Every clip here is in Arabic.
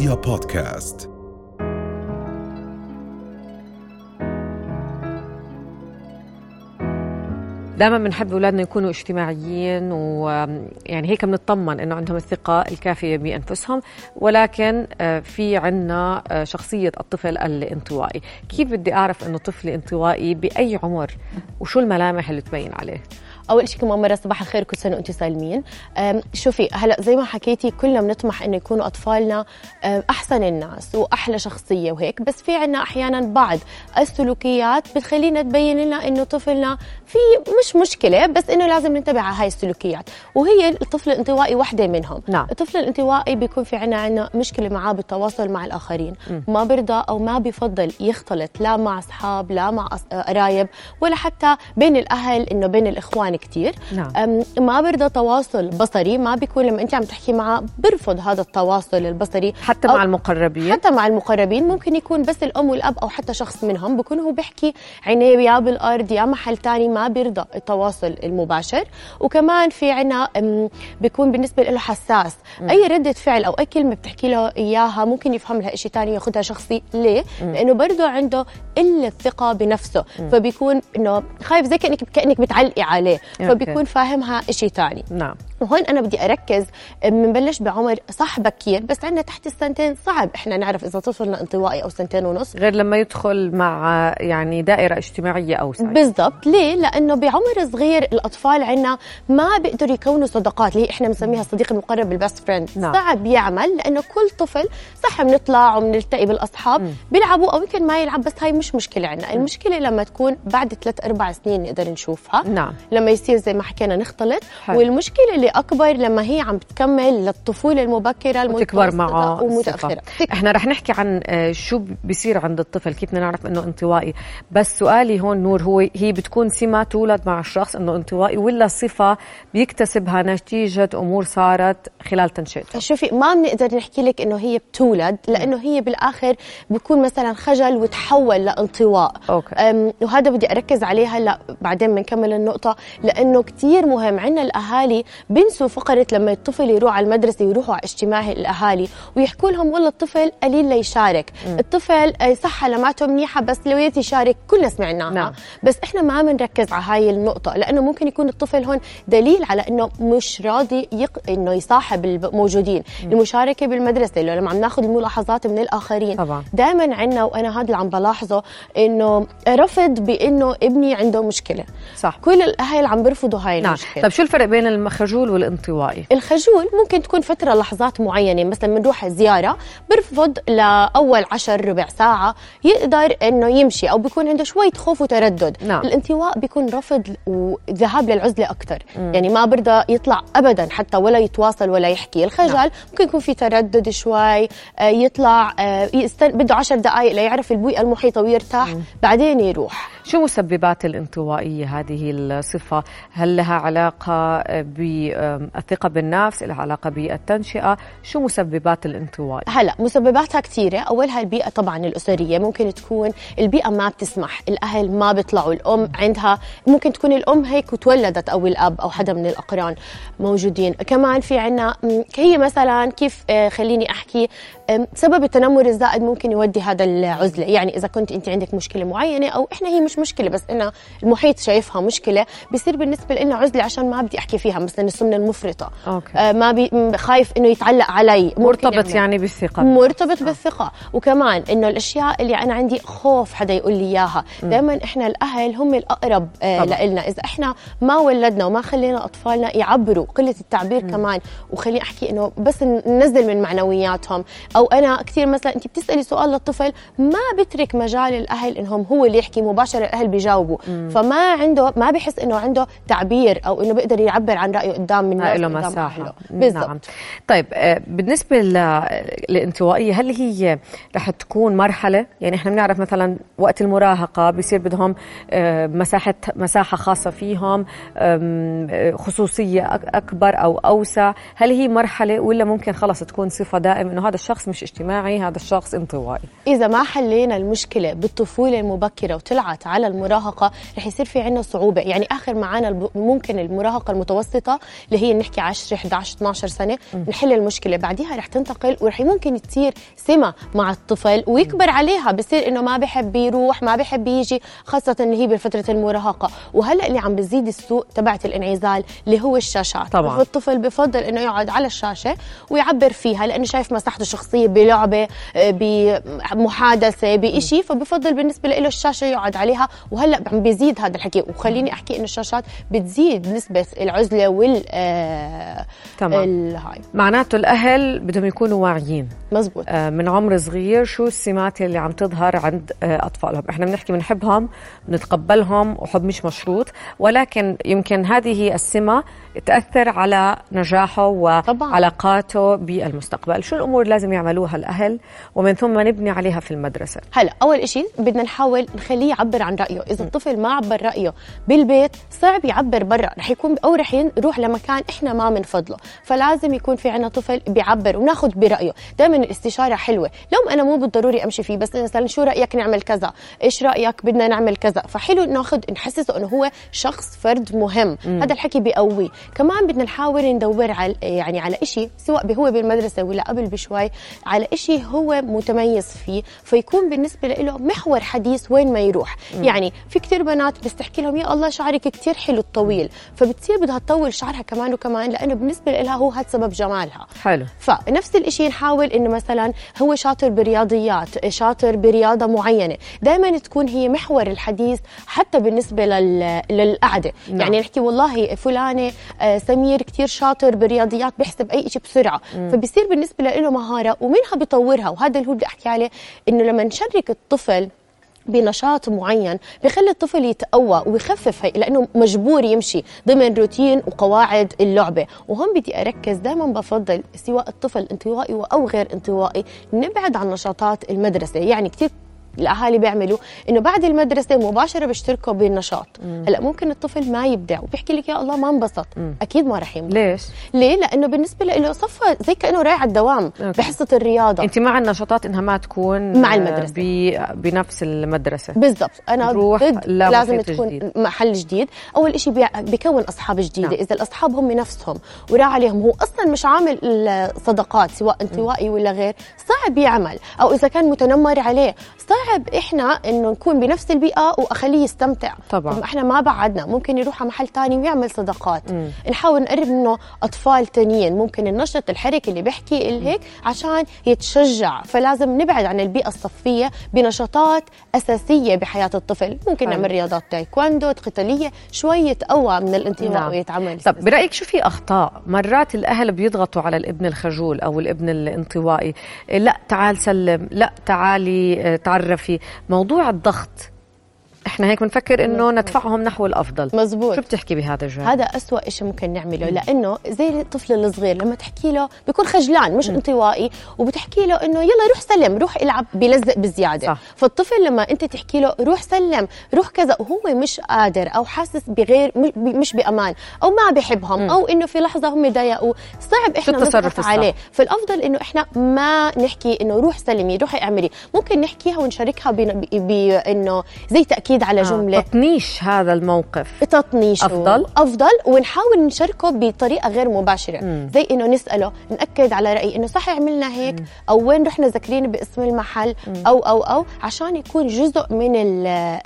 رؤيا بودكاست. دائما بنحب أولادنا يكونوا اجتماعيين ويعني هيك بنطمن إنه عندهم الثقة الكافية بأنفسهم. ولكن آه، في عنا آه، شخصية الطفل الانطوائي. كيف بدي أعرف إنه طفل انطوائي بأي عمر؟ وشو الملامح اللي تبين عليه؟ أول شيء كمان مرة صباح الخير كل سنة وأنتم سالمين. شوفي هلا زي ما حكيتي كلنا بنطمح إنه يكونوا أطفالنا أحسن الناس وأحلى شخصية وهيك بس في عنا أحيانا بعض السلوكيات بتخلينا تبين لنا إنه طفلنا في مش مشكلة بس إنه لازم ننتبه على هاي السلوكيات. وهي الطفل الانطوائي وحدة منهم. نعم. الطفل الانطوائي بيكون في عنا عنا مشكلة معاه بالتواصل مع الآخرين. ما برضى أو ما بفضل يختلط لا مع أصحاب لا مع قرايب ولا حتى بين الأهل إنه بين الإخوان كتير. نعم. ما برضى تواصل بصري ما بيكون لما أنت عم تحكي معه برفض هذا التواصل البصري. حتى مع المقربين. حتى مع المقربين. ممكن يكون بس الأم والأب أو حتى شخص منهم بيكون هو بيحكي عينيه يا بالأرض يا محل تاني ما بيرضى التواصل المباشر. وكمان في عنا بيكون بالنسبة له حساس. أي ردة فعل أو أي كلمة بتحكي له إياها ممكن يفهم لها شيء تاني ياخذها شخصي. ليه؟ لأنه برضه عنده قلة ثقة بنفسه. فبيكون إنه خايف زي كانك كأنك بتعلقي عليه. فبيكون فاهمها شيء تاني. نعم. وهون أنا بدي أركز بنبلش بعمر صح بكير بس عندنا تحت السنتين صعب. إحنا نعرف إذا طفلنا انطوائي أو سنتين ونص. غير لما يدخل مع يعني دائرة اجتماعية اوسع بالضبط. ليه؟ لأنه بعمر صغير الأطفال عندنا ما بيقدروا يكونوا صداقات. اللي إحنا بنسميها الصديق المقرب البست فريند نعم. صعب يعمل لأنه كل طفل صح بنطلع وبنلتقي بالأصحاب. بيلعبوا أو يمكن ما يلعب بس هاي مش مشكلة عندنا المشكلة لما تكون بعد ثلاث أربع سنين نقدر نشوفها. نعم. لما يصير زي ما حكينا نختلط. حلو. والمشكلة اللي أكبر لما هي عم بتكمل للطفولة المبكرة وتكبر معه ومتأخرة. إحنا رح نحكي عن آه، شو بيصير عند الطفل كيف بدنا نعرف إنه انطوائي. بس سؤالي هون نور هو هي بتكون سمه تولد مع الشخص إنه انطوائي ولا صفة بيكتسبها نتيجة أمور صارت خلال تنشئته؟ شوفي ما بنقدر نحكي لك إنه هي بتولد لأنه هي بالآخر بيكون مثلا خجل وتحول لانطواء. أوكي. وهذا بدي أركز عليه هلأ بعدين بنكمل النقطة لأنه كثير مهم. عندنا الأهالي بنسوا فقرة لما الطفل يروح على المدرسة يروحوا على اجتماع الأهالي ويحكوا لهم والله الطفل قليل ليشارك الطفل آه، صح علاماته منيحة بس لو يشارك كلنا سمعناها نعم. بس إحنا ما بنركز على هاي النقطة لأنه ممكن يكون الطفل هون دليل على إنه مش راضي يق... إنه يصاحب الموجودين المشاركة بالمدرسة. لو لما عم ناخذ الملاحظات من الآخرين. دائما عندنا وأنا هذا اللي عم بلاحظه إنه رفض بإنه ابني عنده مشكلة. صح. كل الاهل عم بيرفضوا هاي نعم. المشكلة. طيب شو الفرق بين المخجول والانطوائي. الخجول ممكن تكون فترة لحظات معينة مثلا بنروح زيارة برفض لأول عشر ربع ساعة يقدر إنه يمشي أو بيكون عنده شوية خوف وتردد. نعم. الانطواء بيكون رفض وذهاب للعزلة أكثر يعني ما برضى يطلع أبدا حتى ولا يتواصل ولا يحكي. الخجل نعم. ممكن يكون في تردد شوي آه، يطلع آه، يستن... بده عشر دقائق ليعرف البيئة المحيطة ويرتاح بعدين يروح. شو مسببات الانطوائية هذه الصفة؟ هل لها علاقة بالثقة بالنفس؟ لها علاقة بالتنشئة؟ شو مسببات الانطوائي؟ هلا مسبباتها كثيرة أولها البيئة طبعا الأسرية ممكن تكون البيئة ما بتسمح الأهل ما بيطلعوا الأم عندها ممكن تكون الأم هيك وتولدت أو الأب أو حدا من الأقران موجودين كمان في عنا هي مثلا كيف آه، خليني أحكي سبب التنمر الزائد ممكن يودي هذا العزلة يعني إذا كنت أنت عندك مشكلة معينة أو إحنا هي مش مشكلة بس إنها المحيط شايفها مشكلة. بصير بالنسبة لنا عزلة عشان ما بدي أحكي فيها مثلا السمنة المفرطة. okay. آه، ما بي م، خايف إنه يتعلق علي. مرتبط. يعني بالثقة. مرتبط بالثقة. وكمان إنه الأشياء اللي أنا عندي خوف حدا يقول لي إياها. دائما إحنا الأهل هم الأقرب آه طبعاً. لنا إذا إحنا ما ولدنا وما خلينا أطفالنا يعبروا قلة التعبير كمان. وخليني أحكي إنه بس ننزل من معنوياتهم. أو أنا كثير مثلا انت بتسألي سؤال للطفل ما بترك مجال الأهل إنهم هو اللي يحكي مباشرة الاهل بيجاوبوا. فما عنده ما بحس إنه عنده تعبير أو إنه بيقدر يعبر عن رأيه قدام من له مساحة. أهله. بالضبط نعم. طيب آه، بالنسبة ل- للانطوائية هل هي رح تكون مرحلة؟ يعني إحنا بنعرف مثلا وقت المراهقة بيصير بدهم آه، مساحة مساحة خاصة فيهم آه، خصوصية أك- أكبر أو أوسع. هل هي مرحلة ولا ممكن خلص تكون صفة دائمة إنه هذا الشخص مش اجتماعي هذا الشخص انطوائي؟ إذا ما حلينا المشكلة بالطفولة المبكرة وطلعت على المراهقة رح يصير في عنا صعوبة. يعني آخر معانا ممكن المراهقة المتوسطة اللي هي نحكي 10 11 12 سنة نحل المشكلة. بعديها رح تنتقل ورح ممكن تصير سمة مع الطفل ويكبر عليها. بصير إنه ما بحب يروح ما بحب يجي خاصة اللي هي بفترة المراهقة. وهلأ اللي عم بزيد السوق تبعت الانعزال اللي هو الشاشات. طبعاً. فالطفل بفضل إنه يقعد على الشاشة ويعبر فيها لأنه شايف مساحته الشخصية بلعبة آه، بمحادثة بشيء فبفضل بالنسبة له الشاشة يقعد عليها وهلأ عم بيزيد هذا الحكي. وخليني أحكي إنه الشاشات بتزيد نسبة العزلة وال آه، تمام. الهاي. معناته الأهل بدهم يكونوا واعيين. مزبوط. آه، من عمر صغير شو السمات اللي عم تظهر عند آه، أطفالهم؟ إحنا بنحكي بنحبهم بنتقبلهم وحب مش مشروط. ولكن يمكن هذه السمة تأثر على نجاحه. وعلاقاته بالمستقبل. شو الأمور لازم يعملوها الأهل؟ ومن ثم نبني عليها في المدرسة. هلأ أول شيء بدنا نحاول نخليه يعبر عن رأيه. إذا الطفل ما عبر رأيه بالبيت صعب يعبر برا. رح يكون أو رح يروح لمكان إحنا ما بنفضله فلازم يكون في عنا طفل بيعبر وناخذ برأيه. دائما الاستشارة حلوة. لو أنا مو بالضروري أمشي فيه بس مثلا شو رأيك نعمل كذا؟ إيش رأيك بدنا نعمل كذا؟ فحلو ناخذ نحسسه إنه هو شخص فرد مهم. هذا الحكي بيقويه. كمان بدنا نحاول ندور على يعني على شيء سواء هو بالمدرسة ولا قبل بشوي على شيء هو متميز فيه. فيكون بالنسبة له محور حديث وين ما يروح. يعني في كثير بنات بس تحكي لهم يا الله شعرك كثير حلو الطويل فبتصير بدها تطول شعرها كمان وكمان لأنه بالنسبة لها هو هذا سبب جمالها. حلو. فنفس الشيء نحاول إنه مثلا هو شاطر برياضيات شاطر برياضة معينة دائما تكون هي محور الحديث حتى بالنسبة لل... للقعدة. نعم. يعني نحكي والله فلانة آه، سمير كتير شاطر برياضيات بيحسب أي شيء بسرعة. فبصير بالنسبة له مهارة ومنها بيطورها وهذا اللي هو بدي أحكي عليه إنه لما نشرك الطفل بنشاط معين بخلي الطفل يتقوى ويخفف هي لأنه مجبور يمشي ضمن روتين وقواعد اللعبة. وهون بدي أركز دائما بفضل سواء الطفل انطوائي أو غير انطوائي نبعد عن نشاطات المدرسة. يعني كثير الأهالي بيعملوا إنه بعد المدرسة مباشرة بيشتركوا بالنشاط. هلأ ممكن الطفل ما يبدع وبيحكي لك يا الله ما انبسط. أكيد ما رح ينبسط. ليش؟ ليه؟ لأنه بالنسبة له صفى زي كأنه رايح على الدوام أوكي. بحصة الرياضة. أنت مع النشاطات إنها ما تكون مع آه، المدرسة. ب- بنفس المدرسة. بالضبط. أنا ضد لا لازم تكون جديد. محل جديد. أول شيء بيكون أصحاب جديدة. نعم. إذا الأصحاب هم نفسهم وراح عليهم هو أصلا مش عامل الصداقات سواء انطوائي ولا غير صعب يعمل. أو إذا كان متنمر عليه صعب إحنا إنه نكون بنفس البيئة وأخليه يستمتع. طبعاً. طب إحنا ما بعدنا ممكن يروح على محل تاني ويعمل صداقات. نحاول نقرب منه أطفال تانيين ممكن النشط الحركي اللي بيحكي اللي هيك عشان يتشجع. فلازم نبعد عن البيئة الصفية بنشاطات أساسية بحياة الطفل. ممكن حلو. نعمل رياضات تايكوندو قتالية شوي يتقوى من الانتماء نعم. ويتعمل. طب برأيك شو في أخطاء؟ مرات الأهل بيضغطوا على الابن الخجول أو الابن الانطوائي. لا تعال سلم لا تعالي آه، تعرفي موضوع الضغط. إحنا هيك بنفكر إنه ندفعهم نحو الأفضل. مزبوط. شو بتحكي بهذا الجانب هذا أسوأ شيء ممكن نعمله لأنه زي الطفل الصغير لما تحكي له بيكون خجلان مش انطوائي وبتحكي له إنه يلا روح سلم روح العب بيلزق بزيادة. صح. فالطفل لما أنت تحكي له روح سلم روح كذا وهو مش قادر أو حاسس بغير مش- بأمان أو ما بحبهم أو إنه في لحظة هم ضايقوا صعب نضغط الصح؟ عليه. فالأفضل إنه إحنا ما نحكي إنه روح سلمي روحي اعملي. ممكن نحكيها ونشاركها بإنه زي تأكيد على جملة آه. تطنيش هذا الموقف. تطنيشه. أفضل؟ أفضل. ونحاول نشاركه بطريقة غير مباشرة. زي إنه نسأله نأكد على راي إنه صح عملنا هيك أو وين رحنا ذاكرين باسم المحل أو أو أو عشان يكون جزء من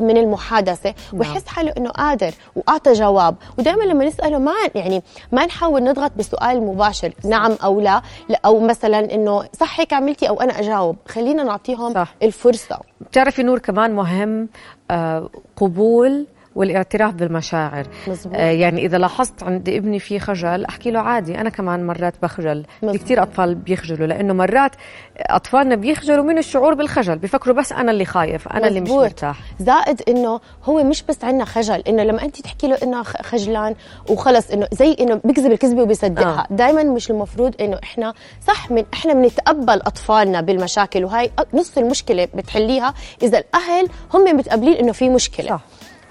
من المحادثة. ويحس حاله إنه قادر وأعطى جواب. ودائما لما نسأله ما يعني ما نحاول نضغط بسؤال مباشر نعم أو لا, لا أو مثلا إنه صح هيك عملتي أو أنا أجاوب. خلينا نعطيهم صح. الفرصة. بتعرفي نور كمان مهم آه، قبول والاعتراف بالمشاعر مزبوط. آه يعني إذا لاحظت عند ابني في خجل أحكي له عادي أنا كمان مرات بخجل في مزبوط. كثير أطفال بيخجلوا لأنه مرات أطفالنا بيخجلوا من الشعور بالخجل بيفكروا بس أنا اللي خايف أنا اللي مش مزبوط. مرتاح زائد إنه هو مش بس عندنا خجل إنه لما انت تحكي له إنه خجلان وخلص إنه زي إنه بيكذب الكذبة وبيصدقها آه. دائما مش المفروض إنه إحنا صح من إحنا بنتقبل أطفالنا بالمشاكل وهي نص المشكلة بتحليها إذا الأهل هم متقبلين إنه في مشكلة صح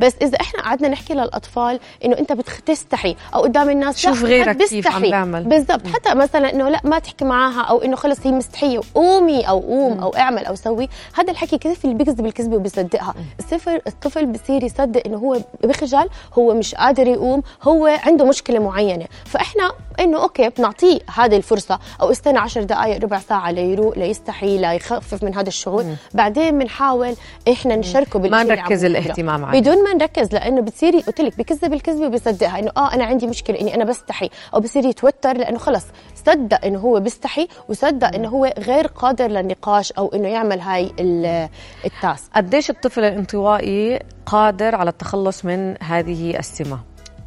بس إذا إحنا قعدنا نحكي للأطفال إنه أنت بتستحي أو قدام الناس شوف غيرك كيف عم. بيعمل. بالضبط. حتى مثلا إنه لا ما تحكي معاها أو إنه خلص هي مستحية قومي أو قوم أو اعمل أو سوي. هذا الحكي كيف اللي بيكذب الكذبه وبيصدقها. الصفر الطفل بصير يصدق إنه هو بخجل هو مش قادر يقوم هو عنده مشكلة معينة. فإحنا إنه أوكي بنعطيه هذه الفرصة. أو استنى عشر دقائق ربع ساعة ليروق ليستحي ليخفف من هذا الشعور بعدين بنحاول إحنا نشاركه ما نركز. الاهتمام عليه. بدون ما نركز لأنه بتصيري قلت لك بكذب الكذبة وبيصدقها إنه آه أنا عندي مشكلة إني أنا بستحي. أو بصير يتوتر لأنه خلص صدق إنه هو بيستحي وصدق إنه هو غير قادر للنقاش أو إنه يعمل هاي ال- التاسك. قديش الطفل الانطوائي قادر على التخلص من هذه السمة؟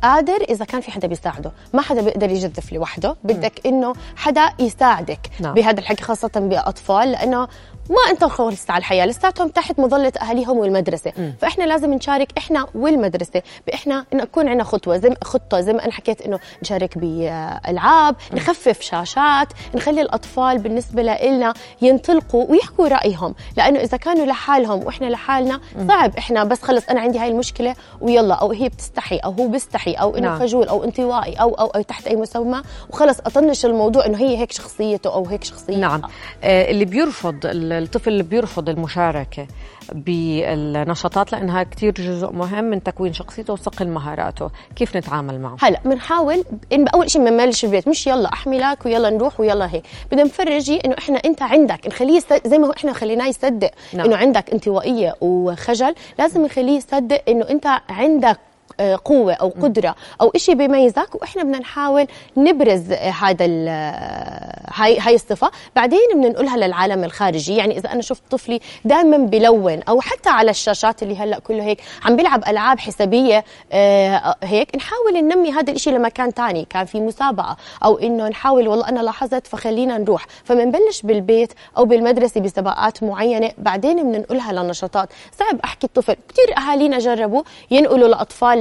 قادر إذا كان في حدا بيساعده. ما حدا بيقدر يجدف لوحده. بدك إنه حدا يساعدك نعم. بهذا الحكي خاصة بأطفال لأنه ما انت خلصت على الحياة. لساتهم تحت مظلة أهاليهم والمدرسة. فإحنا لازم نشارك إحنا والمدرسة. بإحنا انه يكون عندنا خطوة زي خطة زي ما أنا حكيت إنه نشارك بألعاب نخفف شاشات نخلي الأطفال بالنسبة لنا ينطلقوا ويحكوا رأيهم. لأنه إذا كانوا لحالهم وإحنا لحالنا صعب إحنا بس خلص أنا عندي هاي المشكلة ويلا أو هي بتستحي أو هو بيستحي. أو إنه نعم. خجول أو انطوائي أو أو, أو تحت أي مسمى. وخلص أطنش الموضوع إنه هي هيك شخصيته أو هيك شخصية. نعم. آه، اللي بيرفض الطفل اللي بيرفض المشاركة بالنشاطات لأنها كتير جزء مهم من تكوين شخصيته وصقل مهاراته كيف نتعامل معه؟ هلا بنحاول إن أول شيء بنبلش البيت مش يلا احملك ويلا نروح ويلا هيك. بدنا نفرجي إنه إحنا أنت عندك نخليه زي ما هو إحنا خليناه يصدق نعم. إنه عندك انطوائية وخجل لازم نخليه يصدق إنه أنت عندك آه، قوة أو قدرة أو إشي بيميزك وإحنا بدنا نحاول نبرز آه، هذا آه، هاي هاي الصفة. بعدين بننقلها للعالم الخارجي. يعني إذا أنا شفت طفلي دائما بلون أو حتى على الشاشات اللي هلأ كله هيك عم بيلعب ألعاب حسابية آه، هيك نحاول ننمي هذا الإشي لمكان تاني. كان في مسابقة أو إنه نحاول والله أنا لاحظت فخلينا نروح. فبنبلش بالبيت أو بالمدرسة بسباقات معينة بعدين بننقلها لنشاطات. صعب أحكي الطفل كثير أهالينا جربوا ينقلوا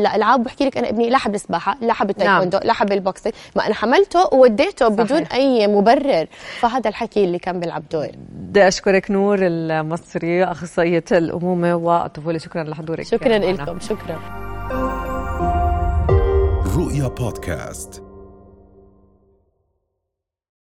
الأطفال لألعاب بحكي لك أنا ابني لا حب السباحة لا حب التايكوندو لا حب ال boxing. ما أنا حملته ووديته بدون صحيح. أي مبرر. فهذا الحكي اللي كان بيلعب دور. بدي أشكرك نور المصري أخصائية الأمومة والطفولة. شكرا لحضورك. شكرا. لكم شكرا. رؤيا بودكاست.